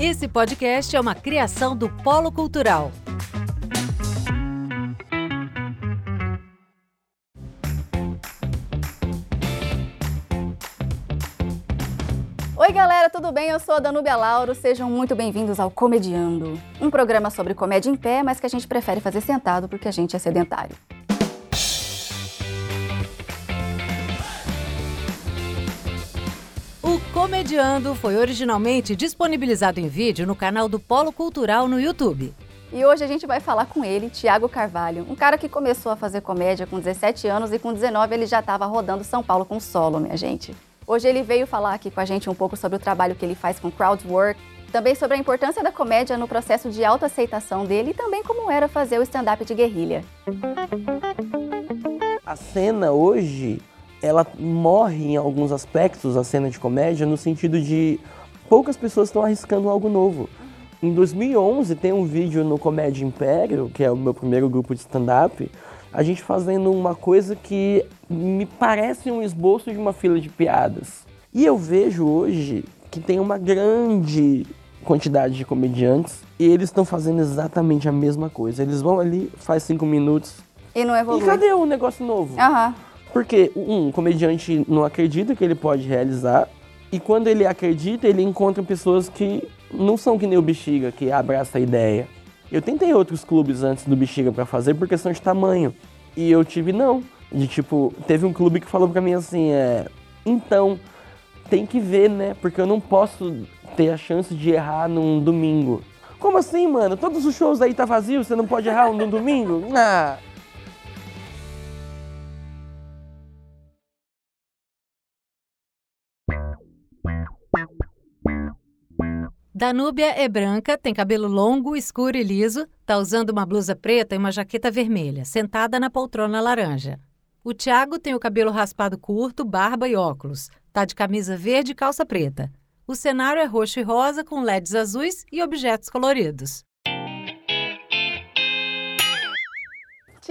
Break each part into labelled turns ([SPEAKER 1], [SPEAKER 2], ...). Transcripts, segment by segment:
[SPEAKER 1] Esse podcast é uma criação do Polo Cultural.
[SPEAKER 2] Oi, galera, tudo bem? Eu sou a Danúbia Lauro. Sejam muito bem-vindos ao Comediando, um programa sobre comédia em pé, mas que a gente prefere fazer sentado porque a gente é sedentário.
[SPEAKER 1] Comediando foi originalmente disponibilizado em vídeo no canal do Polo Cultural no YouTube.
[SPEAKER 2] E hoje a gente vai falar com ele, Tiago Carvalho, um cara que começou a fazer comédia com 17 anos e com 19 ele já estava rodando São Paulo com solo, minha gente. Hoje ele veio falar aqui com a gente um pouco sobre o trabalho que ele faz com crowdwork, também sobre a importância da comédia no processo de autoaceitação dele e também como era fazer o stand-up de guerrilha.
[SPEAKER 3] A cena hoje, ela morre em alguns aspectos, a cena de comédia, no sentido de poucas pessoas estão arriscando algo novo. Em 2011 tem um vídeo no Comédia Império, que é o meu primeiro grupo de stand-up, a gente fazendo uma coisa que me parece um esboço de uma fila de piadas. E eu vejo hoje que tem uma grande quantidade de comediantes e eles estão fazendo exatamente a mesma coisa. Eles vão ali, faz cinco minutos.
[SPEAKER 2] E não evolui.
[SPEAKER 3] E cadê o negócio novo?
[SPEAKER 2] Aham.
[SPEAKER 3] Porque, um, o comediante não acredita que ele pode realizar, e quando ele acredita, ele encontra pessoas que não são que nem o Bexiga, que abraça a ideia. Eu tentei outros clubes antes do Bexiga pra fazer por questão de tamanho, e eu tive não. De tipo, teve um clube que falou pra mim assim, é, então, tem que ver, né? Porque eu não posso ter a chance de errar num domingo. Como assim, mano? Todos os shows aí tá vazio, você não pode errar num domingo? Ah,
[SPEAKER 1] Danúbia é branca, tem cabelo longo, escuro e liso, tá usando uma blusa preta e uma jaqueta vermelha, sentada na poltrona laranja. O Tiago tem o cabelo raspado curto, barba e óculos. Tá de camisa verde e calça preta. O cenário é roxo e rosa com LEDs azuis e objetos coloridos.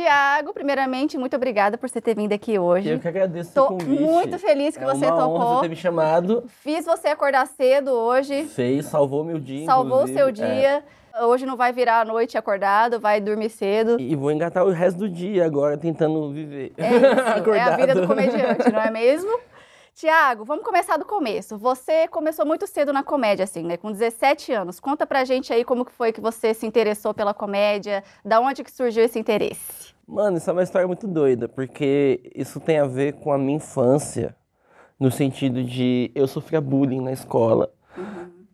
[SPEAKER 2] Tiago, primeiramente, muito obrigada por você ter vindo aqui hoje.
[SPEAKER 3] eu que agradeço
[SPEAKER 2] Tô
[SPEAKER 3] o convite.
[SPEAKER 2] muito feliz que
[SPEAKER 3] é
[SPEAKER 2] você
[SPEAKER 3] uma
[SPEAKER 2] topou.
[SPEAKER 3] honra ter me chamado.
[SPEAKER 2] Fiz você acordar cedo hoje,
[SPEAKER 3] Fez, salvou meu dia.
[SPEAKER 2] salvou o seu
[SPEAKER 3] É.
[SPEAKER 2] dia. Hoje não vai virar a noite acordado, vai dormir cedo.
[SPEAKER 3] E vou engatar o resto do dia agora tentando viver.
[SPEAKER 2] É isso, é a vida do comediante, não é mesmo? Tiago, vamos começar do começo. Você começou muito cedo na comédia, assim, né? Com 17 anos. Conta pra gente aí como que foi que você se interessou pela comédia, da onde que surgiu esse interesse.
[SPEAKER 3] Mano, isso é uma história muito doida, porque isso tem a ver com a minha infância, no sentido de eu sofria bullying na escola,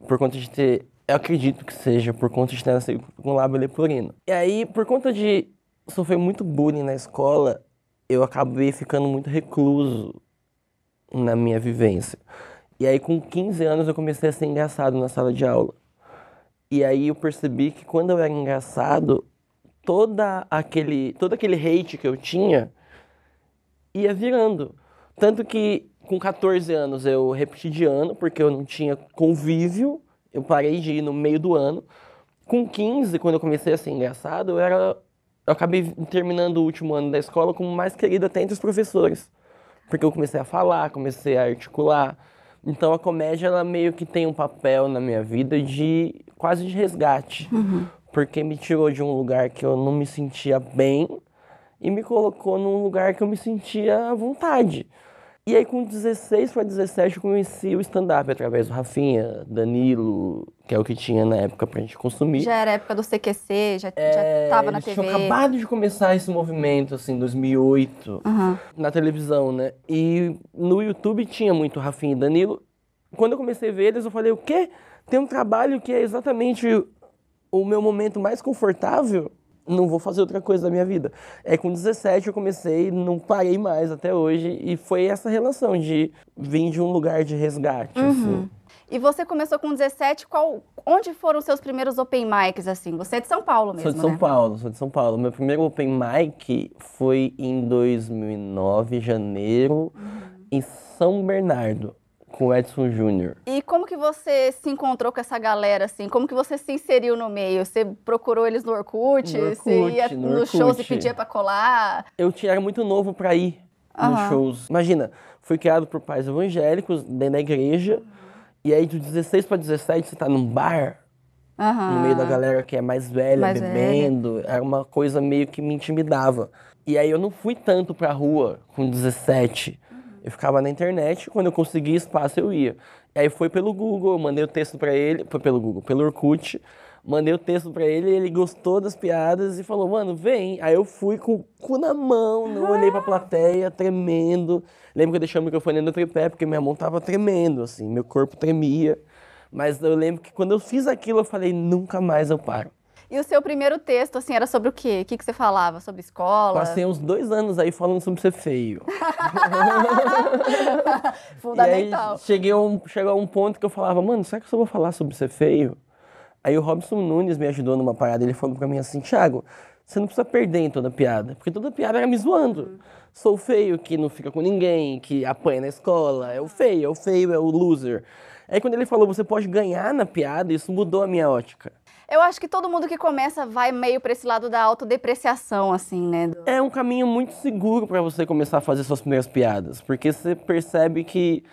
[SPEAKER 3] por conta de ter, eu acredito que seja, por conta de ter nascido com lábio leporino. E aí, por conta de sofrer muito bullying na escola, eu acabei ficando muito recluso na minha vivência. E aí, com 15 anos, eu comecei a ser engraçado na sala de aula. E aí eu percebi que quando eu era engraçado, toda aquele, todo aquele hate que eu tinha ia virando. Tanto que com 14 anos eu repeti de ano, porque eu não tinha convívio, eu parei de ir no meio do ano. Com 15, quando eu comecei a ser engraçado, eu era. Eu acabei terminando o último ano da escola como mais querido até entre os professores. Porque eu comecei a falar, comecei a articular. Então a comédia, ela meio que tem um papel na minha vida de quase de resgate. Porque me tirou de um lugar que eu não me sentia bem e me colocou num lugar que eu me sentia à vontade. E aí, com 16 para 17, eu conheci o stand-up através do Rafinha, Danilo, que é o que tinha na época pra gente consumir.
[SPEAKER 2] Já era época do CQC, já,
[SPEAKER 3] É,
[SPEAKER 2] já tava na TV.
[SPEAKER 3] tinham acabado de começar esse movimento, assim, em 2008,
[SPEAKER 2] Aham.
[SPEAKER 3] na televisão, né? E no YouTube tinha muito Rafinha e Danilo. Quando eu comecei a ver eles, eu falei, o quê? Tem um trabalho que é exatamente o meu momento mais confortável? Não vou fazer outra coisa da minha vida. É com 17 eu comecei, não parei mais até hoje. E foi essa relação de vir de um lugar de resgate,
[SPEAKER 2] Uhum.
[SPEAKER 3] assim.
[SPEAKER 2] E você começou com 17, qual, onde foram os seus primeiros open mics, assim? Você é de São Paulo mesmo,
[SPEAKER 3] Sou de São
[SPEAKER 2] né?
[SPEAKER 3] Paulo, sou de São Paulo. Meu primeiro open mic foi em 2009, janeiro,
[SPEAKER 2] Uhum.
[SPEAKER 3] em São Bernardo, com o Edson Júnior.
[SPEAKER 2] E como que você se encontrou com essa galera, assim? Como que você se inseriu no meio? Você procurou eles no Orkut?
[SPEAKER 3] No
[SPEAKER 2] você
[SPEAKER 3] Orkut,
[SPEAKER 2] ia
[SPEAKER 3] no
[SPEAKER 2] nos shows e
[SPEAKER 3] Orkut.
[SPEAKER 2] pedia pra colar?
[SPEAKER 3] Eu tinha, era muito novo para ir nos shows. Imagina, fui criado por pais evangélicos, dentro da igreja, e aí de 16 para 17 você tá num bar,
[SPEAKER 2] Aham.
[SPEAKER 3] no meio da galera que é mais velha,
[SPEAKER 2] Mais velha.
[SPEAKER 3] bebendo. Era uma coisa meio que me intimidava. E aí eu não fui tanto pra rua com 17. Eu ficava na internet, quando eu conseguia espaço eu ia. E aí foi pelo Google, eu mandei o texto pra ele, foi pelo Google, pelo Orkut. Mandei o texto pra ele, ele gostou das piadas e falou, mano, vem. Aí eu fui com o cu na mão, não olhei pra plateia, tremendo. Lembro que eu deixei o microfone no tripé, porque minha mão tava tremendo, assim, meu corpo tremia. Mas eu lembro que quando eu fiz aquilo, eu falei, nunca mais eu paro.
[SPEAKER 2] E o seu primeiro texto, assim, era sobre o quê? O que, que você falava? Sobre escola?
[SPEAKER 3] Passei uns dois anos aí falando sobre ser feio.
[SPEAKER 2] Fundamental.
[SPEAKER 3] Cheguei a um, chegou a um ponto que eu falava, mano, será que eu só vou falar sobre ser feio? Aí o Robson Nunes me ajudou numa parada, ele falou pra mim assim, Thiago, você não precisa perder em toda piada, porque toda piada era me zoando. Sou feio, que não fica com ninguém, que apanha na escola, é o feio, é o feio, é o loser. Aí quando ele falou, você pode ganhar na piada, isso mudou a minha ótica.
[SPEAKER 2] Eu acho que todo mundo que começa vai meio pra esse lado da autodepreciação, assim, né? Do-
[SPEAKER 3] É um caminho muito seguro para você começar a fazer suas primeiras piadas, porque você percebe que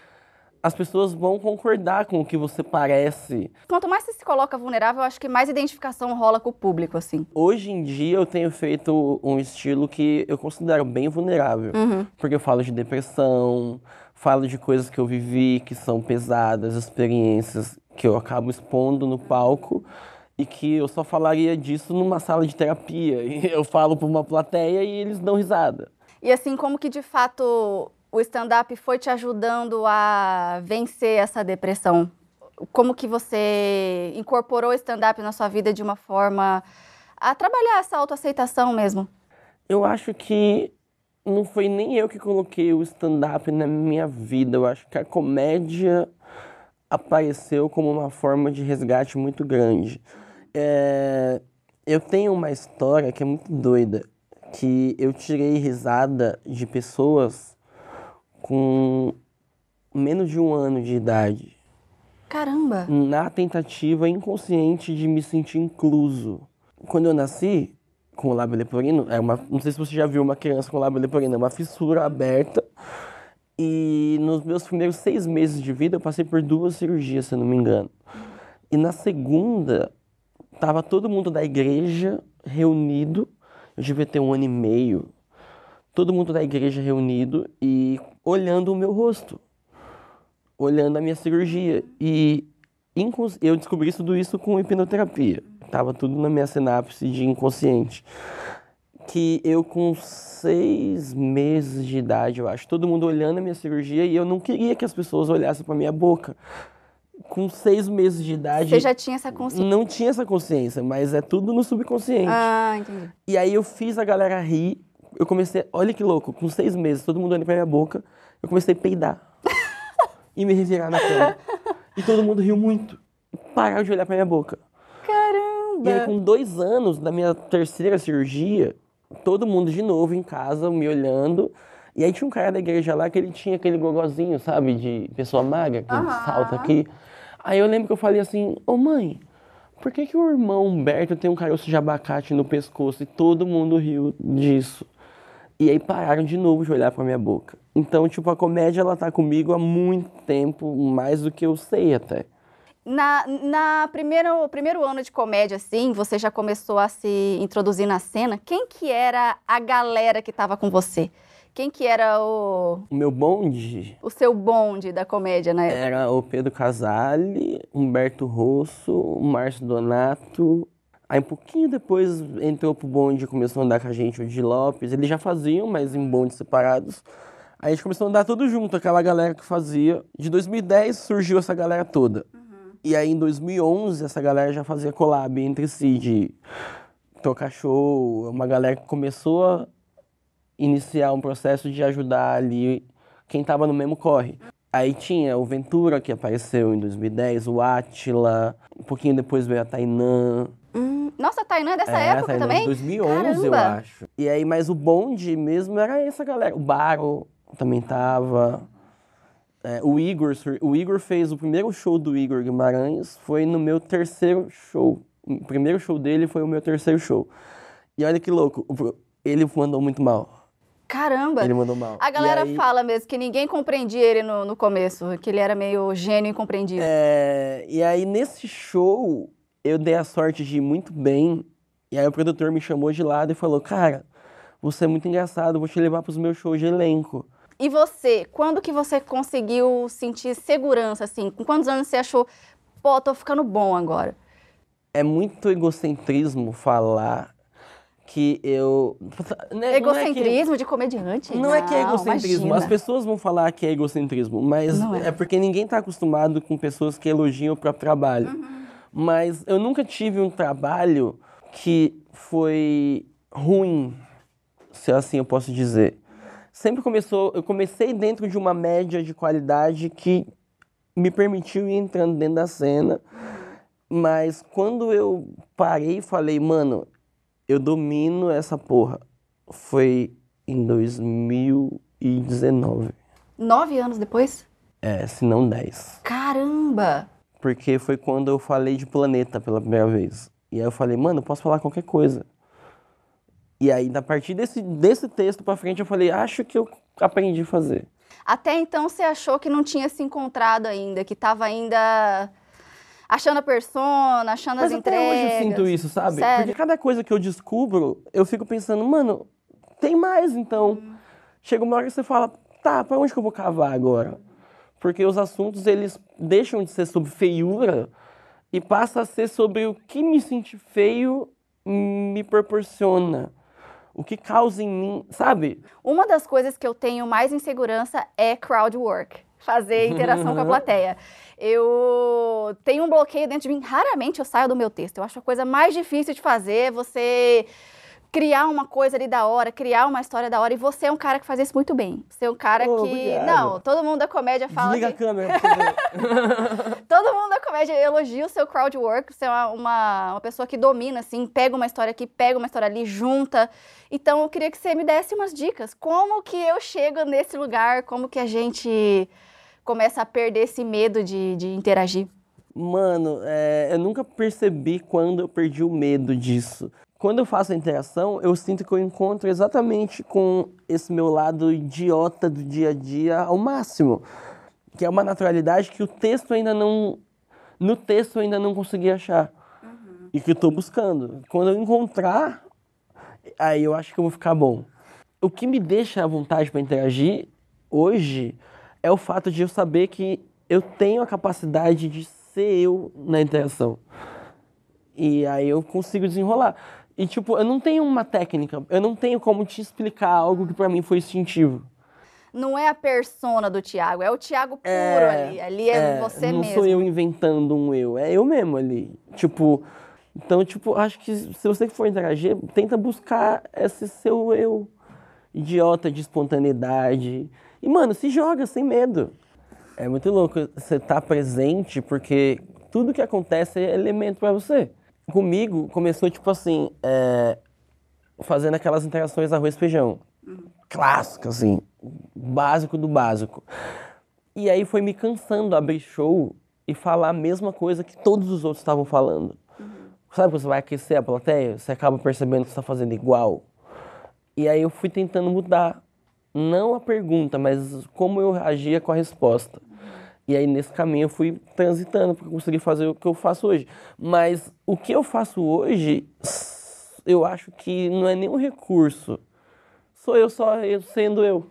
[SPEAKER 3] as pessoas vão concordar com o que você parece.
[SPEAKER 2] Quanto mais você se coloca vulnerável, eu acho que mais identificação rola com o público, assim.
[SPEAKER 3] Hoje em dia eu tenho feito um estilo que eu considero bem vulnerável, porque eu falo de depressão, falo de coisas que eu vivi que são pesadas, experiências que eu acabo expondo no palco e que eu só falaria disso numa sala de terapia. E eu falo para uma plateia e eles dão risada.
[SPEAKER 2] E assim, como que de fato o stand-up foi te ajudando a vencer essa depressão? Como que você incorporou o stand-up na sua vida de uma forma a trabalhar essa autoaceitação mesmo?
[SPEAKER 3] Eu acho que não foi nem eu que coloquei o stand-up na minha vida. Eu acho que a comédia apareceu como uma forma de resgate muito grande. É, Eu tenho uma história que é muito doida, que eu tirei risada de pessoas com menos de um ano de idade
[SPEAKER 2] Caramba!
[SPEAKER 3] na tentativa inconsciente de me sentir incluso. Quando eu nasci com o lábio leporino, é uma, não sei se você já viu uma criança com lábio leporino, é uma fissura aberta. E nos meus primeiros seis meses de vida eu passei por duas cirurgias, se eu não me engano. E na segunda, tava todo mundo da igreja reunido. Eu devia ter um ano e meio. Todo mundo da igreja reunido e olhando o meu rosto olhando a minha cirurgia. E eu descobri tudo isso com hipnoterapia. Tava tudo na minha sinapse de inconsciente. Que eu, com seis meses de idade, eu acho, todo mundo olhando a minha cirurgia e eu não queria que as pessoas olhassem pra minha boca. Com seis meses de idade,
[SPEAKER 2] Você já tinha essa consciência?
[SPEAKER 3] não tinha essa consciência, mas é tudo no subconsciente.
[SPEAKER 2] Ah, entendi.
[SPEAKER 3] E aí eu fiz a galera rir. Eu comecei, olha que louco, com seis meses, todo mundo olhando pra minha boca, eu comecei a peidar. e me revirar na cama. E todo mundo riu muito. E pararam de olhar pra minha boca.
[SPEAKER 2] Caramba!
[SPEAKER 3] E aí, com dois anos da minha terceira cirurgia, todo mundo de novo em casa, me olhando. E aí tinha um cara da igreja lá que ele tinha aquele gogozinho, sabe, de pessoa magra, que
[SPEAKER 2] Aham.
[SPEAKER 3] salta aqui. Aí eu lembro que eu falei assim, ô mãe, por que, que o irmão Humberto tem um caroço de abacate no pescoço? E todo mundo riu disso. E aí pararam de novo de olhar pra minha boca. Então, tipo, a comédia, ela tá comigo há muito tempo, mais do que eu sei até.
[SPEAKER 2] Na, na primeiro, primeiro ano de comédia, assim, você já começou a se introduzir na cena. Quem que era a galera que estava com você? Quem que era o,
[SPEAKER 3] O meu bonde
[SPEAKER 2] o seu bonde da comédia na época?
[SPEAKER 3] Era o Pedro Casale, Humberto Rosso, o Márcio Donato. Aí um pouquinho depois entrou pro bonde e começou a andar com a gente o Di Lopes. Eles já faziam, mas em bondes separados. Aí a gente começou a andar tudo junto, aquela galera que fazia. De 2010 surgiu essa galera toda. E aí em 2011 essa galera já fazia collab entre si, de tocar show. Uma galera que começou a iniciar um processo de ajudar ali quem tava no mesmo corre. Aí tinha o Ventura, que apareceu em 2010, o Átila, um pouquinho depois veio a Tainã.
[SPEAKER 2] Hum, nossa, a Tainã é dessa
[SPEAKER 3] é,
[SPEAKER 2] época
[SPEAKER 3] Tainã
[SPEAKER 2] também?
[SPEAKER 3] de 2011, eu
[SPEAKER 2] Caramba!
[SPEAKER 3] acho. E aí, mas o bonde mesmo era essa galera. O Baro também tava. É, o Igor, o Igor fez o primeiro show do Igor Guimarães, foi no meu terceiro show. O primeiro show dele foi o meu terceiro show. E olha que louco, ele mandou muito mal.
[SPEAKER 2] Caramba!
[SPEAKER 3] Ele mandou mal.
[SPEAKER 2] A galera
[SPEAKER 3] aí-
[SPEAKER 2] fala mesmo que ninguém compreendia ele no, no começo, que ele era meio gênio incompreendido.
[SPEAKER 3] É, e aí, nesse show, eu dei a sorte de ir muito bem. E aí o produtor me chamou de lado e falou: Cara, você é muito engraçado, vou te levar para os meus shows de elenco.
[SPEAKER 2] E você, quando que você conseguiu sentir segurança, assim? Com quantos anos você achou, pô, tô ficando bom agora?
[SPEAKER 3] É muito egocentrismo falar que eu.
[SPEAKER 2] Né, egocentrismo é que, de comediante?
[SPEAKER 3] Não, não, é que é egocentrismo. Imagina. As pessoas vão falar que é egocentrismo, mas é. é. porque ninguém está acostumado com pessoas que elogiam o próprio trabalho. Uhum. Mas eu nunca tive um trabalho que foi ruim, se assim eu posso dizer. Sempre começou, eu comecei dentro de uma média de qualidade que me permitiu ir entrando dentro da cena. Mas quando eu parei e falei, mano, eu domino essa porra, foi em 2019.
[SPEAKER 2] Nove anos depois?
[SPEAKER 3] É, se não dez.
[SPEAKER 2] Caramba!
[SPEAKER 3] Porque foi quando eu falei de planeta pela primeira vez. E aí eu falei, mano, eu posso falar qualquer coisa. E aí, a partir desse, desse texto pra frente, eu falei, acho que eu aprendi a fazer.
[SPEAKER 2] Até então você achou que não tinha se encontrado ainda, que tava ainda achando a persona, achando
[SPEAKER 3] Mas
[SPEAKER 2] as entregas.
[SPEAKER 3] Mas hoje eu sinto isso, sabe?
[SPEAKER 2] Sério?
[SPEAKER 3] Porque cada coisa que eu descubro, eu fico pensando, mano, tem mais então. Hum. Chega uma hora que você fala, tá, pra onde que eu vou cavar agora? Porque os assuntos, eles deixam de ser sobre feiura e passa a ser sobre o que me sentir feio me proporciona o que causa em mim, sabe?
[SPEAKER 2] Uma das coisas que eu tenho mais insegurança é crowd work, fazer interação com a plateia. Eu tenho um bloqueio dentro de mim, raramente eu saio do meu texto. Eu acho a coisa mais difícil de fazer, você criar uma coisa ali da hora, criar uma história da hora. E você é um cara que faz isso muito bem. Você é um cara oh, que. Obrigado. Não, todo mundo da comédia fala.
[SPEAKER 3] Desliga
[SPEAKER 2] que...
[SPEAKER 3] a câmera.
[SPEAKER 2] todo mundo da comédia elogia o seu crowd work. Você é uma, uma, uma, pessoa que domina, assim, pega uma história aqui, pega uma história ali, junta. Então eu queria que você me desse umas dicas. Como que eu chego nesse lugar? Como que a gente começa a perder esse medo de, de interagir?
[SPEAKER 3] Mano, é, eu nunca percebi quando eu perdi o medo disso quando eu faço a interação, eu sinto que eu encontro exatamente com esse meu lado idiota do dia a dia ao máximo. Que é uma naturalidade que o texto ainda não. No texto eu ainda não consegui achar. Uhum. E que eu estou buscando. Quando eu encontrar, aí eu acho que eu vou ficar bom. O que me deixa à vontade para interagir hoje é o fato de eu saber que eu tenho a capacidade de ser eu na interação. E aí eu consigo desenrolar. E, tipo, eu não tenho uma técnica, eu não tenho como te explicar algo que para mim foi instintivo.
[SPEAKER 2] Não é a persona do Tiago, é o Tiago puro é, ali. Ali é, é você
[SPEAKER 3] não
[SPEAKER 2] mesmo.
[SPEAKER 3] Não sou eu inventando um eu, é eu mesmo ali. Tipo, então, tipo, acho que se você for interagir, tenta buscar esse seu eu idiota de espontaneidade. E, mano, se joga sem medo. É muito louco você estar tá presente, porque tudo que acontece é elemento para você comigo começou, tipo assim, é, fazendo aquelas interações arroz e feijão. Clássico, assim, básico do básico. E aí foi me cansando abrir show e falar a mesma coisa que todos os outros estavam falando. Sabe quando você vai aquecer a plateia? Você acaba percebendo que está fazendo igual. E aí eu fui tentando mudar. Não a pergunta, mas como eu agia com a resposta. E aí, nesse caminho, eu fui transitando para conseguir fazer o que eu faço hoje. Mas o que eu faço hoje, eu acho que não é nenhum recurso. Sou eu só eu sendo eu.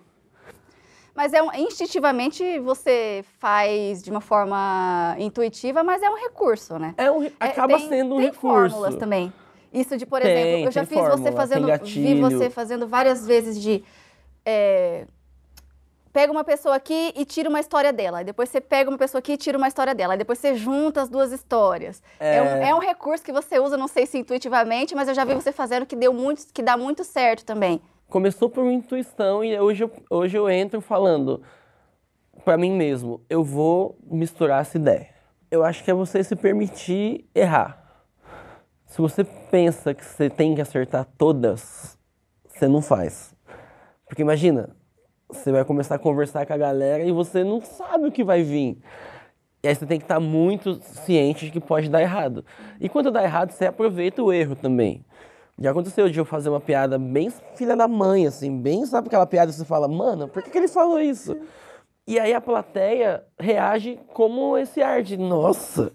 [SPEAKER 2] Mas é um, instintivamente você faz de uma forma intuitiva, mas é um recurso, né?
[SPEAKER 3] É um, acaba é, tem, sendo um
[SPEAKER 2] tem
[SPEAKER 3] recurso. Tem
[SPEAKER 2] fórmulas também. Isso de, por tem, exemplo, eu já fiz fórmula, você fazendo, vi você fazendo várias vezes de é, pega uma pessoa aqui e tira uma história dela. Depois você pega uma pessoa aqui e tira uma história dela. Depois você junta as duas histórias. É... É, um, é... um, recurso que você usa, não sei se intuitivamente, mas eu já vi você fazendo que deu muito, que dá muito certo também.
[SPEAKER 3] Começou por intuição e hoje eu, hoje eu entro falando para mim mesmo, eu vou misturar essa ideia. Eu acho que é você se permitir errar. Se você pensa que você tem que acertar todas, você não faz. Porque imagina, você vai começar a conversar com a galera e você não sabe o que vai vir. E aí você tem que estar muito ciente de que pode dar errado. E quando dá errado, você aproveita o erro também. Já aconteceu de eu fazer uma piada bem filha da mãe, assim, bem, sabe aquela piada que você fala, mano, por que, que ele falou isso? E aí a plateia reage como esse ar de, nossa,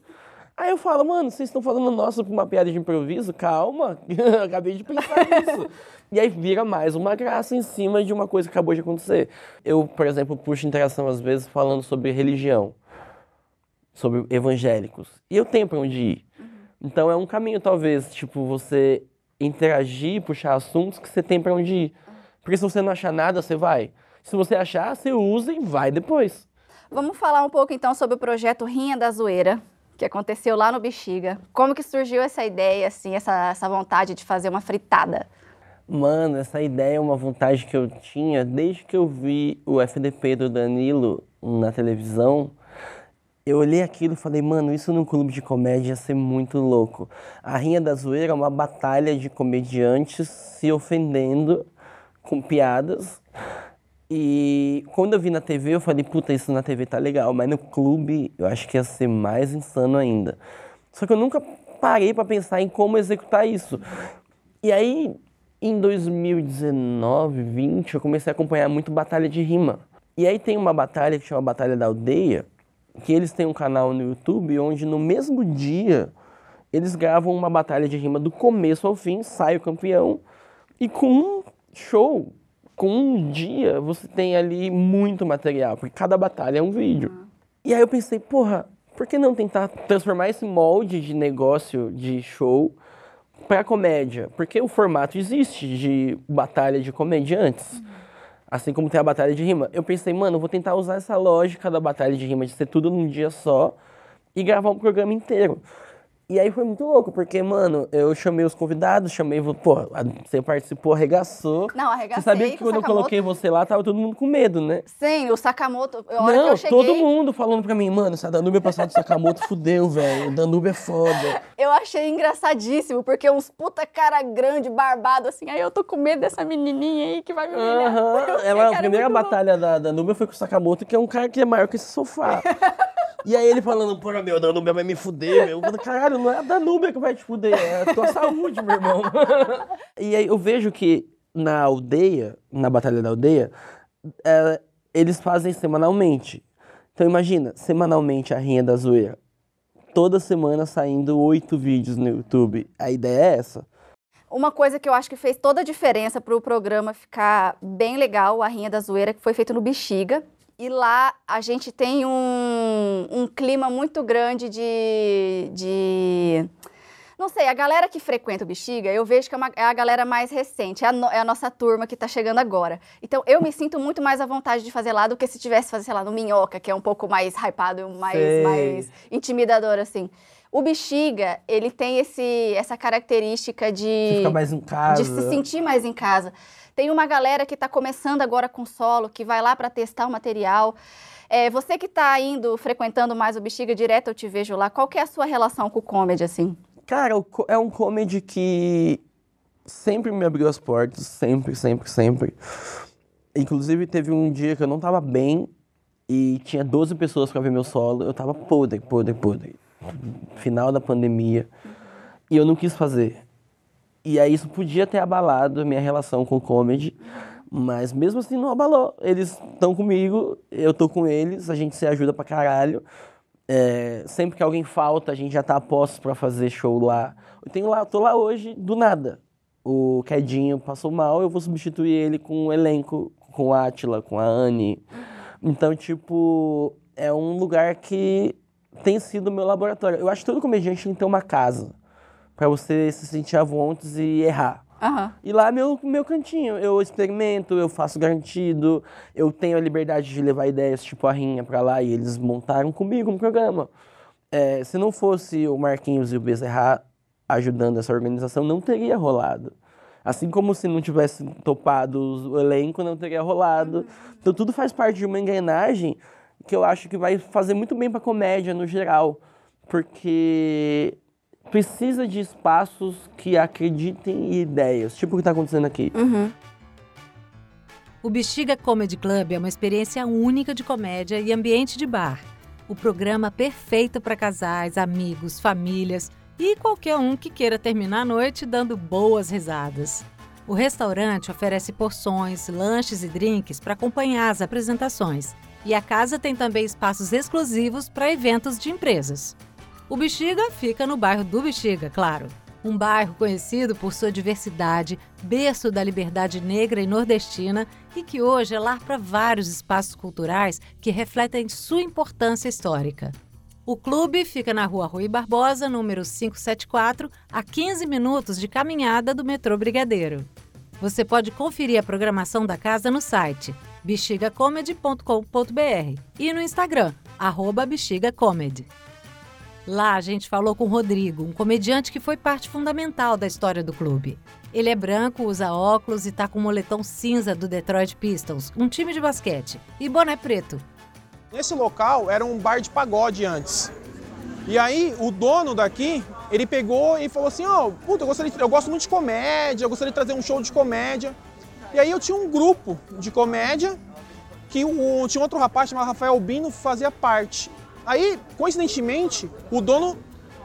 [SPEAKER 3] Aí eu falo, mano, vocês estão falando nossa pra uma piada de improviso? Calma, acabei de pensar nisso. E aí vira mais uma graça em cima de uma coisa que acabou de acontecer. Eu, por exemplo, puxo interação às vezes falando sobre religião, sobre evangélicos. E eu tenho pra onde ir. Então é um caminho, talvez, tipo, você interagir, puxar assuntos que você tem pra onde ir. Porque se você não achar nada, você vai. Se você achar, você usa e vai depois.
[SPEAKER 2] Vamos falar um pouco então sobre o projeto Rinha da Zoeira, que aconteceu lá no Bexiga. Como que surgiu essa ideia, assim, essa, essa vontade de fazer uma fritada?
[SPEAKER 3] Mano, essa ideia é uma vontade que eu tinha desde que eu vi o FDP do Danilo na televisão. Eu olhei aquilo e falei, mano, isso num clube de comédia ia ser muito louco. A Rinha da Zoeira é uma batalha de comediantes se ofendendo com piadas. E quando eu vi na TV, eu falei, puta, isso na TV tá legal, mas no clube eu acho que ia ser mais insano ainda. Só que eu nunca parei para pensar em como executar isso. E aí, em 2019, 20, eu comecei a acompanhar muito batalha de rima. E aí tem uma batalha que chama Batalha da Aldeia, que eles têm um canal no YouTube onde no mesmo dia eles gravam uma batalha de rima do começo ao fim, sai o campeão, e com um show, com um dia, você tem ali muito material, porque cada batalha é um vídeo. E aí eu pensei, porra, por que não tentar transformar esse molde de negócio, de show, para comédia? Porque o formato existe de batalha de comediantes. Uhum. Assim como tem a batalha de rima. Eu pensei, mano, vou tentar usar essa lógica da batalha de rima, de ser tudo num dia só, e gravar um programa inteiro. E aí foi muito louco, porque, mano, eu chamei os convidados, chamei, pô, você participou, arregaçou.
[SPEAKER 2] Não, arregacei.
[SPEAKER 3] Você sabia que quando Sakamoto... eu coloquei você lá, tava todo mundo com medo, né?
[SPEAKER 2] Sim, o Sakamoto,
[SPEAKER 3] a hora Não, cheguei... todo mundo falando pra mim, mano, essa Danube passado do Sakamoto fudeu, velho, o Danube é foda.
[SPEAKER 2] Eu achei engraçadíssimo, porque uns puta cara grande, barbado, assim, aí eu tô com medo dessa menininha aí que vai me humilhar.
[SPEAKER 3] Uhum. Ela, a primeira batalha da Danube foi com o Sakamoto, que é um cara que é maior que esse sofá. E aí ele falando, porra, meu, a Danúbia vai me fuder, meu. Caralho, não é a Danúbia que vai te fuder, é a tua saúde, meu irmão. e aí eu vejo que na aldeia, na Batalha da Aldeia, é, eles fazem semanalmente. Então imagina, semanalmente a Rinha da Zoeira. Toda semana saindo oito vídeos no YouTube. A ideia é essa.
[SPEAKER 2] Uma coisa que eu acho que fez toda a diferença para o programa ficar bem legal, a Rinha da Zoeira, que foi feito no Bexiga. E lá a gente tem um, um clima muito grande de, de. Não sei, a galera que frequenta o Bexiga, eu vejo que é, uma, é a galera mais recente, é a, no, é a nossa turma que está chegando agora. Então eu me sinto muito mais à vontade de fazer lá do que se tivesse fazer, sei lá, no Minhoca, que é um pouco mais hypado, mais, mais intimidador, assim. O bexiga, ele tem esse, essa característica de.
[SPEAKER 3] Fica mais em casa.
[SPEAKER 2] De se sentir mais em casa. Tem uma galera que está começando agora com solo, que vai lá para testar o material. É, você que está indo, frequentando mais o Bexiga direto, eu te vejo lá. Qual que é a sua relação com o comedy, assim?
[SPEAKER 3] Cara, é um comedy que sempre me abriu as portas, sempre, sempre, sempre. Inclusive, teve um dia que eu não estava bem e tinha 12 pessoas para ver meu solo. Eu estava podre, podre, podre. Final da pandemia. E eu não quis fazer. E aí isso podia ter abalado a minha relação com o comedy, mas mesmo assim não abalou. Eles estão comigo, eu tô com eles, a gente se ajuda pra caralho. É, sempre que alguém falta, a gente já tá a postos pra fazer show lá. Eu tenho lá, tô lá hoje do nada. O Quedinho passou mal, eu vou substituir ele com um elenco, com a Atila, com a Anne. Então, tipo, é um lugar que tem sido meu laboratório. Eu acho que todo comediante tem que ter uma casa para você se sentir à vontade e errar.
[SPEAKER 2] Uhum.
[SPEAKER 3] E lá é meu, meu cantinho. Eu experimento, eu faço garantido, eu tenho a liberdade de levar ideias tipo a Rinha para lá e eles montaram comigo um programa. É, se não fosse o Marquinhos e o Bezerra ajudando essa organização, não teria rolado. Assim como se não tivesse topado o elenco, não teria rolado. Uhum. Então tudo faz parte de uma engrenagem que eu acho que vai fazer muito bem para comédia no geral. Porque precisa de espaços que acreditem em ideias, tipo o que está acontecendo aqui.
[SPEAKER 2] Uhum.
[SPEAKER 1] O Bexiga Comedy Club é uma experiência única de comédia e ambiente de bar. O programa perfeito para casais, amigos, famílias e qualquer um que queira terminar a noite dando boas risadas. O restaurante oferece porções, lanches e drinks para acompanhar as apresentações. E a casa tem também espaços exclusivos para eventos de empresas. O Bexiga fica no bairro do Bexiga, claro. Um bairro conhecido por sua diversidade, berço da liberdade negra e nordestina e que hoje é lar para vários espaços culturais que refletem sua importância histórica. O clube fica na rua Rui Barbosa, número 574, a 15 minutos de caminhada do metrô Brigadeiro. Você pode conferir a programação da casa no site bexigacomedy.com.br e no Instagram, arroba bexigacomedy. Lá a gente falou com Rodrigo, um comediante que foi parte fundamental da história do clube. Ele é branco, usa óculos e tá com o moletom cinza do Detroit Pistons, um time de basquete, e boné preto.
[SPEAKER 4] Esse local era um bar de pagode antes. E aí o dono daqui, ele pegou e falou assim, ó, oh, puta, eu, gostaria de, eu gosto muito de comédia, eu gostaria de trazer um show de comédia. E aí eu tinha um grupo de comédia que o, tinha outro rapaz chamado Rafael Bino fazia parte. Aí, coincidentemente, o dono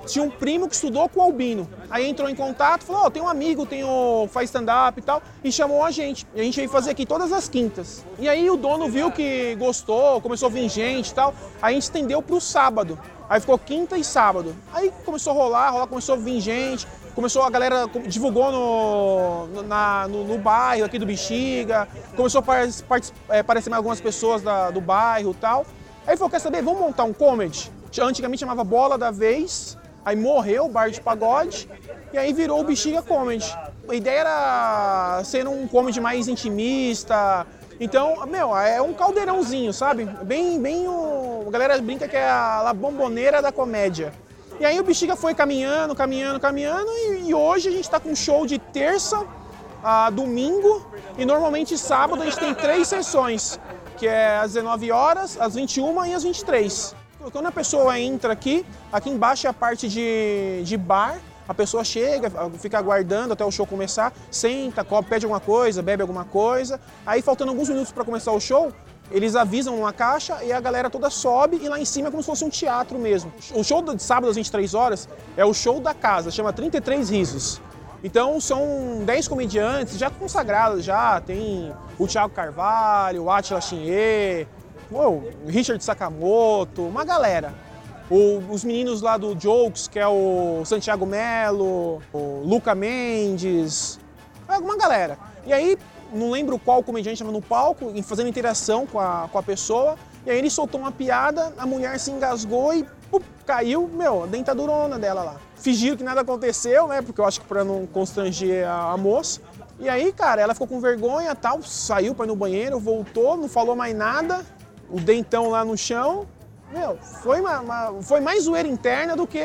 [SPEAKER 4] tinha um primo que estudou com o Albino. Aí entrou em contato, falou: oh, tem um amigo, tem o faz stand-up e tal, e chamou a gente. E a gente veio fazer aqui todas as quintas. E aí o dono viu que gostou, começou a vir gente e tal. Aí a gente estendeu para o sábado. Aí ficou quinta e sábado. Aí começou a rolar, rolar, começou a vir gente. Começou a galera divulgou no, na, no, no bairro aqui do Bexiga. Começou a é, aparecer mais algumas pessoas da, do bairro e tal. Aí falou, quer saber, vamos montar um comedy? Antigamente chamava Bola da Vez, aí morreu o bar de pagode, e aí virou o Bexiga Comedy. A ideia era ser um comedy mais intimista, então, meu, é um caldeirãozinho, sabe? Bem, bem o... A galera brinca que é a, bomboneira da comédia. E aí o Bexiga foi caminhando, caminhando, caminhando, e, e hoje a gente está com um show de terça a domingo, e normalmente sábado a gente tem três sessões que é às 19 horas, às 21 e às 23. Quando a pessoa entra aqui, aqui embaixo é a parte de, de bar, a pessoa chega, fica aguardando até o show começar, senta, pede alguma coisa, bebe alguma coisa. Aí, faltando alguns minutos para começar o show, eles avisam uma caixa e a galera toda sobe e lá em cima é como se fosse um teatro mesmo. O show de sábado às 23 horas é o show da casa, chama 33 Risos. Então são 10 comediantes já consagrados já, tem o Thiago Carvalho, o Atila Chinier, o Richard Sakamoto, uma galera. O, os meninos lá do Jokes, que é o Santiago Melo, o Luca Mendes, alguma galera. E aí, não lembro qual comediante estava no palco, fazendo interação com a, com a pessoa, e aí ele soltou uma piada, a mulher se engasgou e caiu, meu, a dentadurona dela lá. Fingiram que nada aconteceu, né? Porque eu acho que para não constranger a, a, moça. E aí, cara, ela ficou com vergonha tal, saiu para ir no banheiro, voltou, não falou mais nada, o dentão lá no chão. Meu, foi, uma, uma, foi mais zoeira interna do que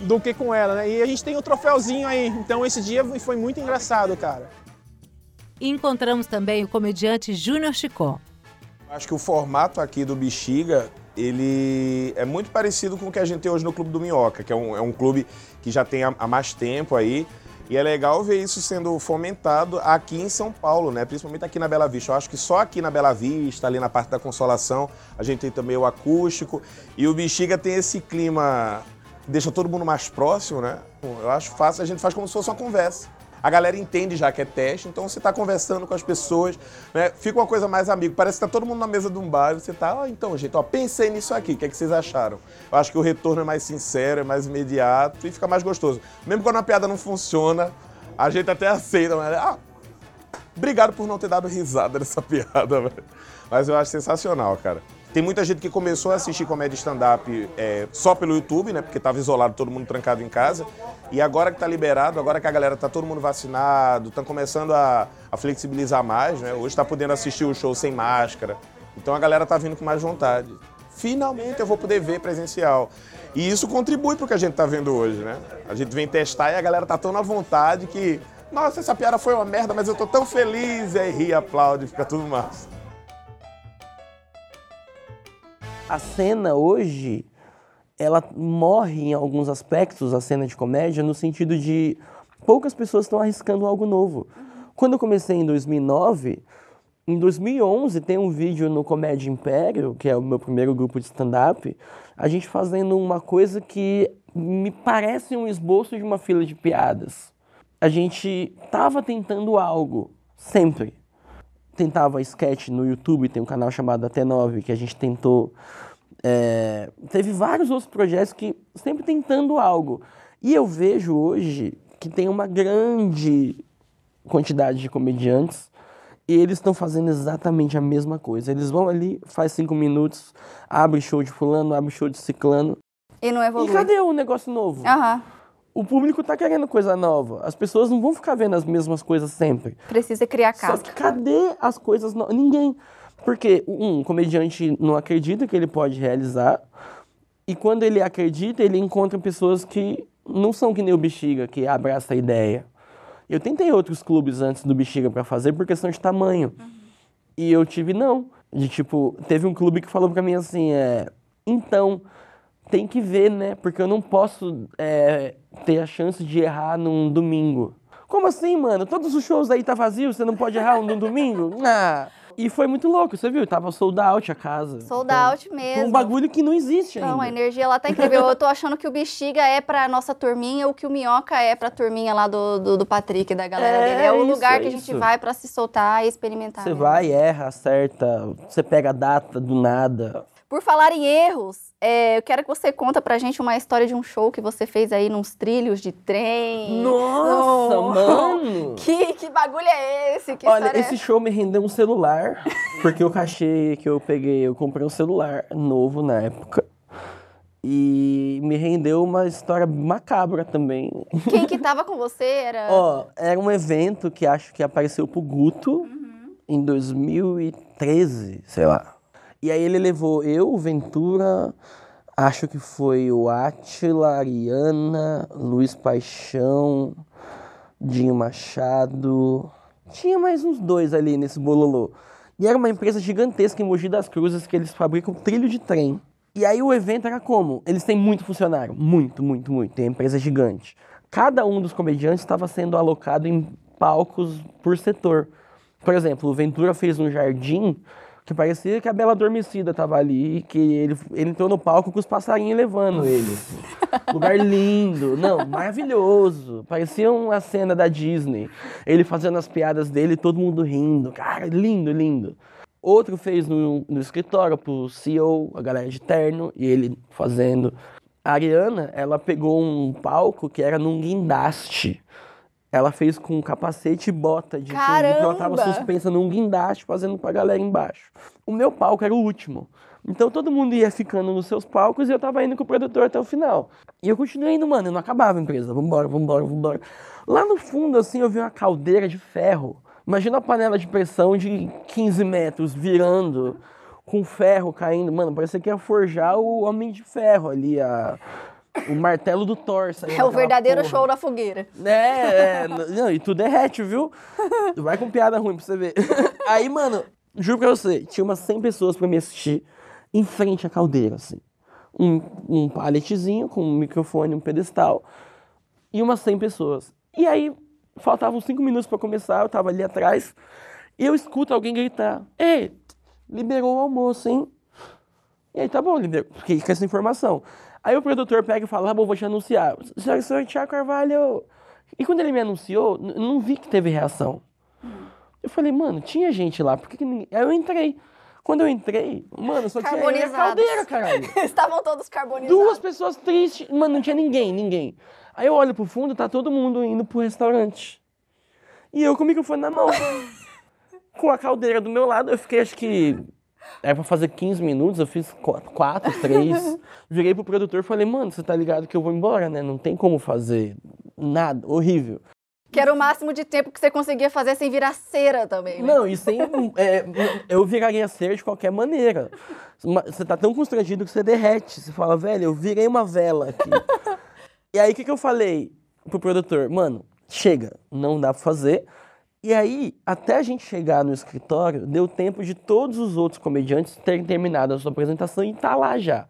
[SPEAKER 4] do que com ela, né? E a gente tem o um troféuzinho aí. Então esse dia foi muito engraçado, cara.
[SPEAKER 1] encontramos também o comediante Júnior Chicó.
[SPEAKER 5] Acho que o formato aqui do Bexiga ele é muito parecido com o que a gente tem hoje no Clube do Minhoca, que é um, é um clube que já tem há, mais tempo aí. E é legal ver isso sendo fomentado aqui em São Paulo, né? Principalmente aqui na Bela Vista. Eu acho que só aqui na Bela Vista, ali na parte da Consolação, a gente tem também o acústico. E o Bexiga tem esse clima que deixa todo mundo mais próximo, né? Eu acho fácil, a gente faz como se fosse uma conversa a galera entende já que é teste, então você está conversando com as pessoas, né? Fica uma coisa mais amigo. Parece que está todo mundo na mesa de um bar e você está, ah, então, gente, ó, pensei nisso aqui, o que, é que vocês acharam? Eu acho que o retorno é mais sincero, é mais imediato e fica mais gostoso. Mesmo quando a piada não funciona, a gente até aceita, mas, ah, obrigado por não ter dado risada nessa piada, Mas eu acho sensacional, cara. Tem muita gente que começou a assistir comédia stand-up é, só pelo YouTube, né? Porque estava isolado, todo mundo trancado em casa. E agora que está liberado, agora que a galera está todo mundo vacinado, estão começando a, a, flexibilizar mais, né? Hoje está podendo assistir o show sem máscara. Então a galera está vindo com mais vontade. Finalmente eu vou poder ver presencial. E isso contribui para o que a gente está vendo hoje, né? A gente vem testar e a galera tá tão na vontade que, nossa, essa piada foi uma merda, mas eu tô tão feliz. E aí ri, aplaude, fica tudo massa.
[SPEAKER 3] A cena hoje, ela morre em alguns aspectos, a cena de comédia, no sentido de poucas pessoas estão arriscando algo novo. Quando eu comecei em 2009, em 2011 tem um vídeo no Comédia Império, que é o meu primeiro grupo de stand-up, a gente fazendo uma coisa que me parece um esboço de uma fila de piadas. A gente estava tentando algo, sempre tentava sketch no YouTube, tem um canal chamado Até9 que a gente tentou É, teve vários outros projetos que sempre tentando algo. E eu vejo hoje que tem uma grande quantidade de comediantes e eles estão fazendo exatamente a mesma coisa. Eles vão ali, faz cinco minutos, abre show de fulano, abre show de ciclano.
[SPEAKER 2] E não evolui.
[SPEAKER 3] E cadê o negócio novo?
[SPEAKER 2] Aham.
[SPEAKER 3] O público tá querendo coisa nova. As pessoas não vão ficar vendo as mesmas coisas sempre.
[SPEAKER 2] Precisa criar
[SPEAKER 3] Só
[SPEAKER 2] casca.
[SPEAKER 3] que cadê as coisas novas? Ninguém. Porque, um, o comediante não acredita que ele pode realizar. E quando ele acredita, ele encontra pessoas que não são que nem o Bexiga, que abraça a ideia. Eu tentei outros clubes antes do Bexiga pra fazer por questão de tamanho. E eu tive não. De tipo, teve um clube que falou pra mim assim, é. Então, tem que ver, né? Porque eu não posso é, ter a chance de errar num domingo. Como assim, mano? Todos os shows aí tá vazio, você não pode errar um num domingo? Ah. E foi muito louco, você viu? Tava sold out a casa.
[SPEAKER 2] Sold
[SPEAKER 3] Então,
[SPEAKER 2] out mesmo.
[SPEAKER 3] Um bagulho que não existe ainda.
[SPEAKER 2] Não, a energia lá tá incrível. Eu tô achando que o Bexiga é pra nossa turminha, o que o Minhoca é pra turminha lá do, do, do Patrick, da galera
[SPEAKER 3] É,
[SPEAKER 2] dele. É o
[SPEAKER 3] isso,
[SPEAKER 2] lugar
[SPEAKER 3] é
[SPEAKER 2] que a gente vai pra se soltar e experimentar.
[SPEAKER 3] Você
[SPEAKER 2] né?
[SPEAKER 3] vai, erra, acerta, você pega a data do nada.
[SPEAKER 2] Por falar em erros, é, eu quero que você conta pra gente uma história de um show que você fez aí nos trilhos de trem.
[SPEAKER 3] Nossa,
[SPEAKER 2] No-
[SPEAKER 3] mano!
[SPEAKER 2] Que, que bagulho é esse? Que
[SPEAKER 3] Olha,
[SPEAKER 2] é
[SPEAKER 3] esse show me rendeu um celular, porque o cachê que eu peguei, eu comprei um celular novo na época. E me rendeu uma história macabra também.
[SPEAKER 2] Quem que tava com você era...
[SPEAKER 3] Ó, era um evento que acho que apareceu pro Guto em 2013, sei lá. E aí ele levou eu, Ventura, acho que foi o Atila, Ariana, Luiz Paixão, Dinho Machado. Tinha mais uns dois ali nesse bololô. E era uma empresa gigantesca em Mogi das Cruzes que eles fabricam trilho de trem. E aí o evento era como? Eles têm muito funcionário, muito, muito, muito. Tem empresa gigante. Cada um dos comediantes estava sendo alocado em palcos por setor. Por exemplo, o Ventura fez um jardim que parecia que a Bela Adormecida estava ali, que ele, ele entrou no palco com os passarinhos levando ele. Lugar lindo, não, maravilhoso. Parecia uma cena da Disney. Ele fazendo as piadas dele, todo mundo rindo. Cara, lindo, lindo. Outro fez no, no escritório pro CEO, a galera de terno, e ele fazendo. A Ariana, ela pegou um palco que era num guindaste. Ela fez com capacete e bota de porque ela tava
[SPEAKER 2] Caramba!
[SPEAKER 3] suspensa num guindaste, fazendo pra galera embaixo. O meu palco era o último. Então todo mundo ia ficando nos seus palcos e eu tava indo com o produtor até o final. E eu continuei indo, mano, eu não acabava a empresa. Vambora, vambora, vambora. Lá no fundo, assim, eu vi uma caldeira de ferro. Imagina uma panela de pressão de 15 metros virando, com ferro caindo. Mano, parecia que ia forjar o Homem de Ferro ali, a, o martelo do Thor. saindo
[SPEAKER 2] É o verdadeiro
[SPEAKER 3] porra.
[SPEAKER 2] show da fogueira.
[SPEAKER 3] É, é, não, e tu derrete, viu? Vai com piada ruim pra você ver. Aí, mano, juro pra você, tinha umas 100 pessoas pra me assistir em frente à caldeira, assim. Um, um paletezinho com um microfone, um pedestal, e umas 100 pessoas. E aí, faltavam 5 minutos pra começar, eu tava ali atrás, e eu escuto alguém gritar: Ei, liberou o almoço, hein? E aí, tá bom, liberou, fiquei com essa informação. Aí o produtor pega e fala: Ah, bom, vou te anunciar. Senhor, senhor Tiago Carvalho. E quando ele me anunciou, não vi que teve reação. Eu falei, mano, tinha gente lá, por que, que ninguém. Aí eu entrei. Quando eu entrei, mano, só tinha eu e a caldeira, caralho.
[SPEAKER 2] Estavam todos carbonizados.
[SPEAKER 3] Duas pessoas tristes. Mano, não tinha ninguém, ninguém. Aí eu olho pro fundo, tá todo mundo indo pro restaurante. E eu com o microfone na mão. com a caldeira do meu lado, eu fiquei, acho que. Era pra fazer 15 minutos, eu fiz 4, 3. Virei pro produtor e falei, mano, você tá ligado que eu vou embora, né? Não tem como fazer nada. Horrível.
[SPEAKER 2] Que era o máximo de tempo que você conseguia fazer sem virar cera também, né?
[SPEAKER 3] Não, e sem. é, eu viraria cera de qualquer maneira. Você tá tão constrangido que você derrete. Você fala, velho, eu virei uma vela aqui. e aí, o que, que eu falei pro produtor? Mano, chega, não dá pra fazer. E aí, até a gente chegar no escritório, deu tempo de todos os outros comediantes terem terminado a sua apresentação e tá lá já.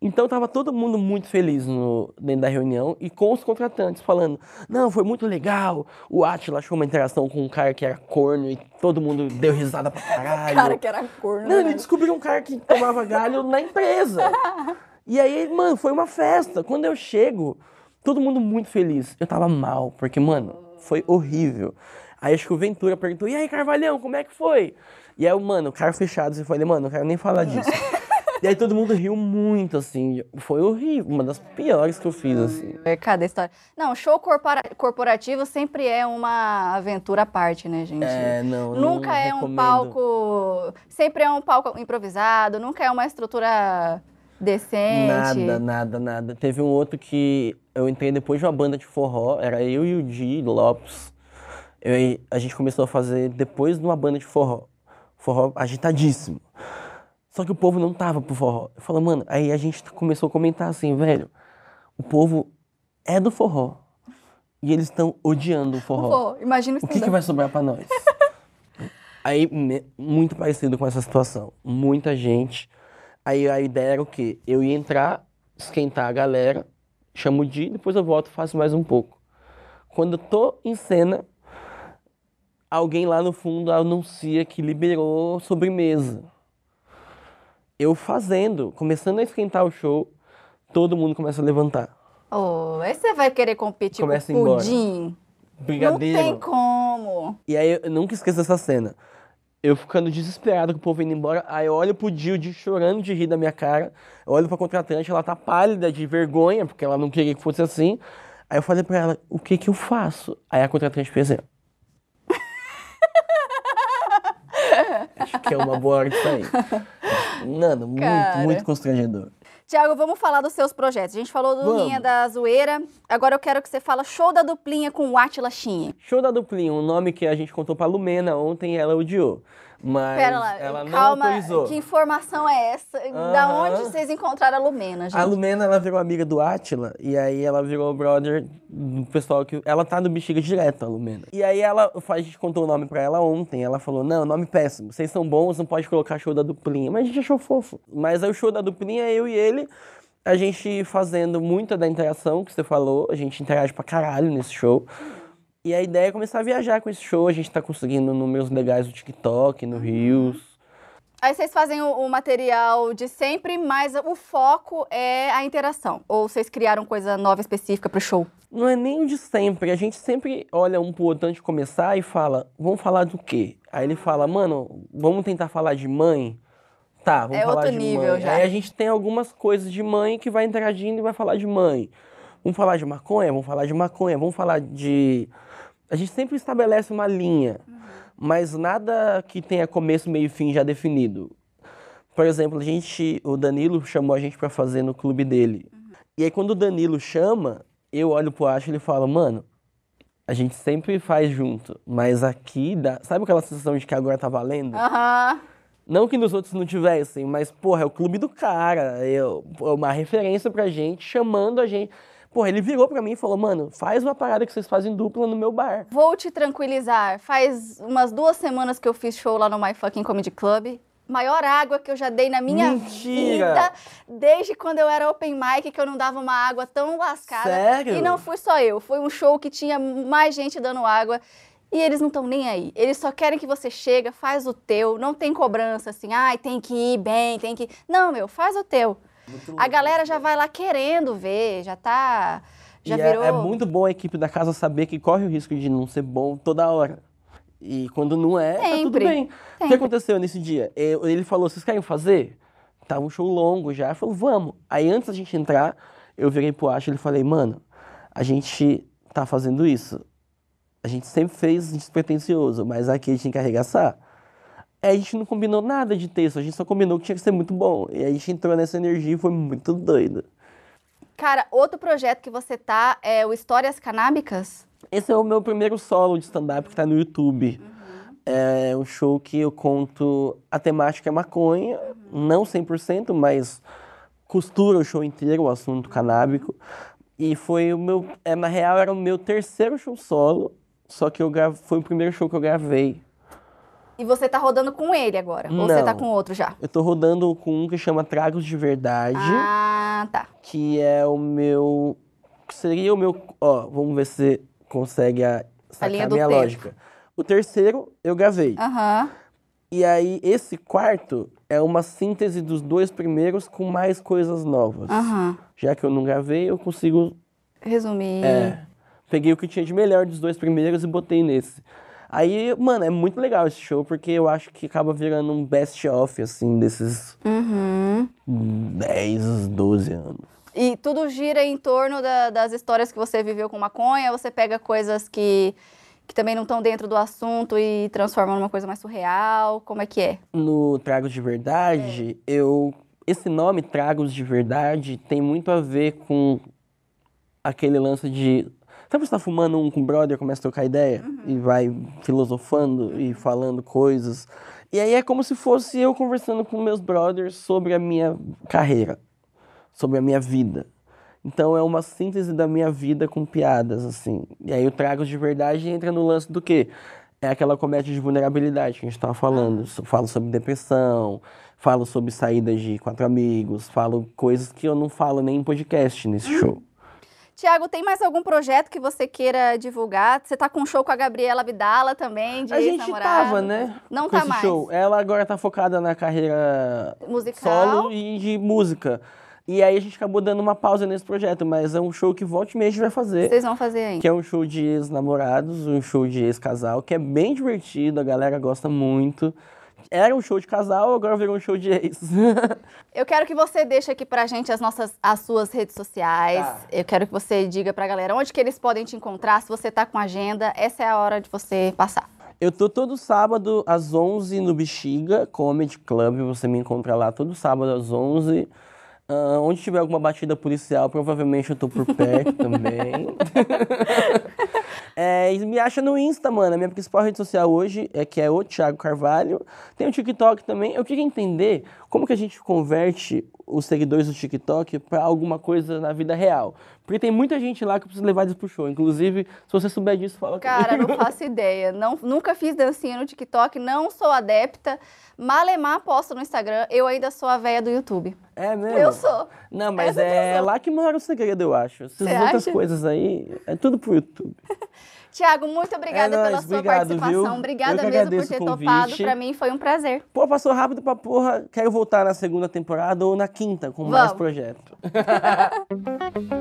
[SPEAKER 3] Então tava todo mundo muito feliz no, dentro da reunião e com os contratantes falando, não, foi muito legal, o Atila achou uma interação com um cara que era corno e todo mundo deu risada pra caralho.
[SPEAKER 2] Cara que era corno.
[SPEAKER 3] Não,
[SPEAKER 2] né?
[SPEAKER 3] ele descobriu um cara que tomava galho na empresa. E aí, mano, foi uma festa. Quando eu chego, todo mundo muito feliz. Eu tava mal, porque, mano, foi horrível. Aí acho que o Ventura perguntou, e aí, Carvalhão, como é que foi? E aí, mano, cara fechado, você falei, mano, não quero nem falar disso. E aí todo mundo riu muito, assim. Foi horrível, uma das piores que eu fiz, assim.
[SPEAKER 2] É, Cada história. Não, show corpora- corporativo sempre é uma aventura à parte, né, gente?
[SPEAKER 3] É, não, não
[SPEAKER 2] Nunca é um
[SPEAKER 3] recomendo.
[SPEAKER 2] palco. Sempre é um palco improvisado, nunca é uma estrutura decente.
[SPEAKER 3] Nada, nada, nada. Teve um outro que eu entrei depois de uma banda de forró, era eu e o Di Lopes. Eu- a gente começou a fazer depois de uma banda de forró. Forró agitadíssimo. Só que o povo não tava pro forró. Eu falei, mano, aí a gente começou a comentar assim, velho, o povo é do forró. E eles estão odiando o forró.
[SPEAKER 2] Pô, imagina
[SPEAKER 3] O que, que vai sobrar pra nós? Aí, me- muito parecido com essa situação. Muita gente. Aí a ideia era o quê? Eu ia entrar, esquentar a galera, chamo o Di, depois eu volto e faço mais um pouco. Quando eu tô em cena, alguém lá no fundo anuncia que liberou sobremesa. Eu fazendo, começando a esquentar o show, todo mundo começa a levantar.
[SPEAKER 2] Oh, aí você vai querer competir
[SPEAKER 3] Começa
[SPEAKER 2] com pudim?
[SPEAKER 3] Brigadeiro.
[SPEAKER 2] Não tem como.
[SPEAKER 3] E aí eu nunca esqueço essa cena. Eu ficando desesperado com o povo indo embora, aí eu olho pro Dio chorando de rir da minha cara. Eu olho pra contratante, ela tá pálida de vergonha, porque ela não queria que fosse assim. Aí eu falei pra ela, o que que eu faço? Aí a contratante fez assim. ó. Acho que é uma boa hora de sair. Mano, muito, muito constrangedor.
[SPEAKER 2] Tiago, vamos falar dos seus projetos. A gente falou do
[SPEAKER 3] Vamos.
[SPEAKER 2] Linha da Zoeira. Agora eu quero que você fala show da duplinha com o Atila Shin.
[SPEAKER 3] Show da Duplinha, um nome que a gente contou pra Lumena ontem, ela odiou. Mas
[SPEAKER 2] Pera lá,
[SPEAKER 3] ela não
[SPEAKER 2] calma.
[SPEAKER 3] autorizou.
[SPEAKER 2] Que informação é essa? Da
[SPEAKER 3] Aham.
[SPEAKER 2] onde vocês encontraram a Lumena, gente?
[SPEAKER 3] A Lumena, ela virou amiga do Atila, e aí ela virou brother do pessoal que... Ela tá no Bexiga direto, a Lumena. E aí ela, a gente contou o nome pra ela ontem, ela falou, não, nome péssimo, vocês são bons, não pode colocar show da duplinha. Mas a gente achou fofo. Mas aí o show da duplinha é eu e ele, a gente fazendo muita da interação que você falou, a gente interage pra caralho nesse show. E a ideia é começar a viajar com esse show, a gente tá conseguindo números legais no TikTok, no Reels.
[SPEAKER 2] Aí vocês fazem o, o material de sempre, mas o foco é a interação. Ou vocês criaram coisa nova específica pro show?
[SPEAKER 3] Não é nem o de sempre. A gente sempre olha um pro outro antes de começar e fala, vamos falar do quê? Aí ele fala, mano, vamos tentar falar de mãe? Tá, vamos
[SPEAKER 2] É
[SPEAKER 3] falar
[SPEAKER 2] outro
[SPEAKER 3] de
[SPEAKER 2] nível
[SPEAKER 3] mãe.
[SPEAKER 2] já.
[SPEAKER 3] Aí a gente tem algumas coisas de mãe que vai interagindo e vai falar de mãe. Vamos falar de maconha? Vamos falar de maconha. Vamos falar de... A gente sempre estabelece uma linha,
[SPEAKER 2] Uhum.
[SPEAKER 3] mas nada que tenha começo, meio e fim já definido. Por exemplo, a gente, o Danilo chamou a gente pra fazer no clube dele. E aí quando o Danilo chama, eu olho pro Acho e ele fala, mano, a gente sempre faz junto, mas aqui dá. Sabe aquela sensação de que agora tá valendo?
[SPEAKER 2] Aham.
[SPEAKER 3] Não que nos outros não tivessem, mas, porra, é o clube do cara, é uma referência pra gente, chamando a gente. Porra, ele virou pra mim e falou, mano, faz uma parada que vocês fazem dupla no meu bar.
[SPEAKER 2] Vou te tranquilizar. Faz umas duas semanas que eu fiz show lá no My Fucking Comedy Club. Maior água que eu já dei na minha
[SPEAKER 3] Mentira!
[SPEAKER 2] vida. Desde quando eu era open mic, que eu não dava uma água tão lascada.
[SPEAKER 3] Sério?
[SPEAKER 2] E não fui só eu. Foi um show que tinha mais gente dando água. E eles não estão nem aí. Eles só querem que você chega, faz o teu. Não tem cobrança assim, ai, tem que ir bem, tem que. Não, meu, faz o teu. A galera já vai lá querendo ver, já tá. Já
[SPEAKER 3] e é-
[SPEAKER 2] virou.
[SPEAKER 3] é, muito bom a equipe da casa saber que corre o risco de não ser bom toda hora. E quando não é, tá tudo
[SPEAKER 2] Sempre,
[SPEAKER 3] bem. O que
[SPEAKER 2] sempre.
[SPEAKER 3] aconteceu nesse dia? Ele falou, vocês querem fazer? Tava um show longo já. Falou, vamos. Aí antes da gente entrar, eu virei pro Acho e ele falei, mano, a gente tá fazendo isso. A gente sempre fez despretensioso, mas aqui a gente tem que arregaçar. A gente não combinou nada de texto, a gente só combinou que tinha que ser muito bom. E a gente entrou nessa energia e foi muito doido.
[SPEAKER 2] Cara, outro projeto que você tá é o Histórias Canábicas.
[SPEAKER 3] Esse é o meu primeiro solo de stand-up que tá no YouTube. É um show que eu conto. A temática é maconha, não 100%, mas costura o show inteiro, o assunto canábico. E foi o meu. É, na real, era o meu terceiro show solo, só que eu gra... foi o primeiro show que eu gravei.
[SPEAKER 2] E você tá rodando com ele agora? Ou você
[SPEAKER 3] Não.
[SPEAKER 2] tá com outro já?
[SPEAKER 3] Eu tô rodando com um que chama Tragos de Verdade,
[SPEAKER 2] Ah, tá.
[SPEAKER 3] que é o meu. Seria o meu. Ó, vamos ver se você consegue a, sacar
[SPEAKER 2] linha
[SPEAKER 3] a
[SPEAKER 2] do
[SPEAKER 3] minha
[SPEAKER 2] tempo.
[SPEAKER 3] lógica. O terceiro eu gravei.
[SPEAKER 2] Aham.
[SPEAKER 3] E aí, esse quarto é uma síntese dos dois primeiros com mais coisas novas.
[SPEAKER 2] Aham.
[SPEAKER 3] Já que eu não gravei, eu consigo.
[SPEAKER 2] Resumir.
[SPEAKER 3] É, peguei o que tinha de melhor dos dois primeiros e botei nesse. Aí, mano, é muito legal esse show, porque eu acho que acaba virando um best-of, assim, desses
[SPEAKER 2] Uhum.
[SPEAKER 3] 10, 12 anos.
[SPEAKER 2] E tudo gira em torno da- das histórias que você viveu com maconha, você pega coisas que, que também não estão dentro do assunto e transforma numa coisa mais surreal, como é que é?
[SPEAKER 3] No Tragos de Verdade, eu. Esse nome, Tragos de Verdade, tem muito a ver com aquele lance de. Sabe você tá fumando um com o brother, começa a trocar ideia? E vai filosofando e falando coisas. E aí é como se fosse eu conversando com meus brothers sobre a minha carreira, sobre a minha vida. Então é uma síntese da minha vida com piadas, assim. E aí o Tragos de Verdade entra no lance do quê? É aquela comédia de vulnerabilidade que a gente tava falando. So- Falo sobre depressão, falo sobre saídas de quatro amigos, falo coisas que eu não falo nem em podcast nesse show.
[SPEAKER 2] Tiago, tem mais algum projeto que você queira divulgar? Você tá com um show com a Gabriela Vidala também, de
[SPEAKER 3] A gente tava, né?
[SPEAKER 2] Não tá mais.
[SPEAKER 3] show. Ela agora tá focada na carreira
[SPEAKER 2] Musical.
[SPEAKER 3] solo e de música. E aí a gente acabou dando uma pausa nesse projeto, mas é um show que volta e meia a gente vai fazer.
[SPEAKER 2] Vocês vão fazer ainda.
[SPEAKER 3] Que é um show de ex-namorados, um show de ex-casal, que é bem divertido, a galera gosta muito. Era um show de casal, agora virou um show de ex.
[SPEAKER 2] Eu quero que você deixe aqui pra gente as nossas as suas redes sociais.
[SPEAKER 3] Tá.
[SPEAKER 2] Eu quero que você diga pra galera onde que eles podem te encontrar, se você tá com agenda, essa é a hora de você passar.
[SPEAKER 3] Eu tô todo sábado às 11 no Bexiga Comedy Club, você me encontra lá todo sábado às 11. Ah, onde tiver alguma batida policial, provavelmente eu tô por perto também. É, e me acha no Insta, mano. A minha principal rede social hoje é que é o Thiago Carvalho. Tem o TikTok também. Eu queria entender como que a gente converte os seguidores do TikTok pra alguma coisa na vida real. Porque tem muita gente lá que eu preciso levar eles pro show. Inclusive, se você souber disso, fala
[SPEAKER 2] Cara,
[SPEAKER 3] comigo.
[SPEAKER 2] não faço ideia. Não, nunca fiz dancinha no TikTok, não sou adepta. Malemar posto no Instagram, eu ainda sou a véia do YouTube.
[SPEAKER 3] É mesmo?
[SPEAKER 2] Eu sou.
[SPEAKER 3] Não, mas
[SPEAKER 2] Essa
[SPEAKER 3] é
[SPEAKER 2] sou.
[SPEAKER 3] lá que mora o segredo, eu acho. Essas
[SPEAKER 2] Cê
[SPEAKER 3] outras
[SPEAKER 2] acha?
[SPEAKER 3] coisas aí, é tudo pro YouTube.
[SPEAKER 2] Tiago, muito obrigada
[SPEAKER 3] É nóis,
[SPEAKER 2] pela sua
[SPEAKER 3] obrigado,
[SPEAKER 2] participação.
[SPEAKER 3] viu?
[SPEAKER 2] Obrigada mesmo por ter topado. Pra mim foi um prazer.
[SPEAKER 3] Pô, passou rápido pra porra. Quero voltar na segunda temporada ou na quinta com mais
[SPEAKER 2] Vamos.
[SPEAKER 3] projeto.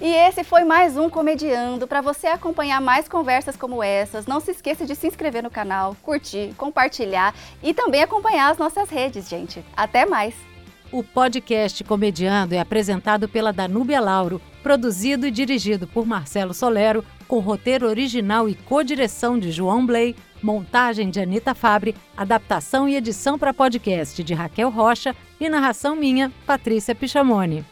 [SPEAKER 2] E esse foi mais um Comediando. Para você acompanhar mais conversas como essas, não se esqueça de se inscrever no canal, curtir, compartilhar e também acompanhar as nossas redes, gente. Até mais!
[SPEAKER 1] O podcast Comediando é apresentado pela Danúbia Lauro, produzido e dirigido por Marcelo Solero, com roteiro original e co-direção de João Blay, montagem de Anita Fabre, adaptação e edição para podcast de Raquel Rocha e narração minha, Patrícia Pichamone.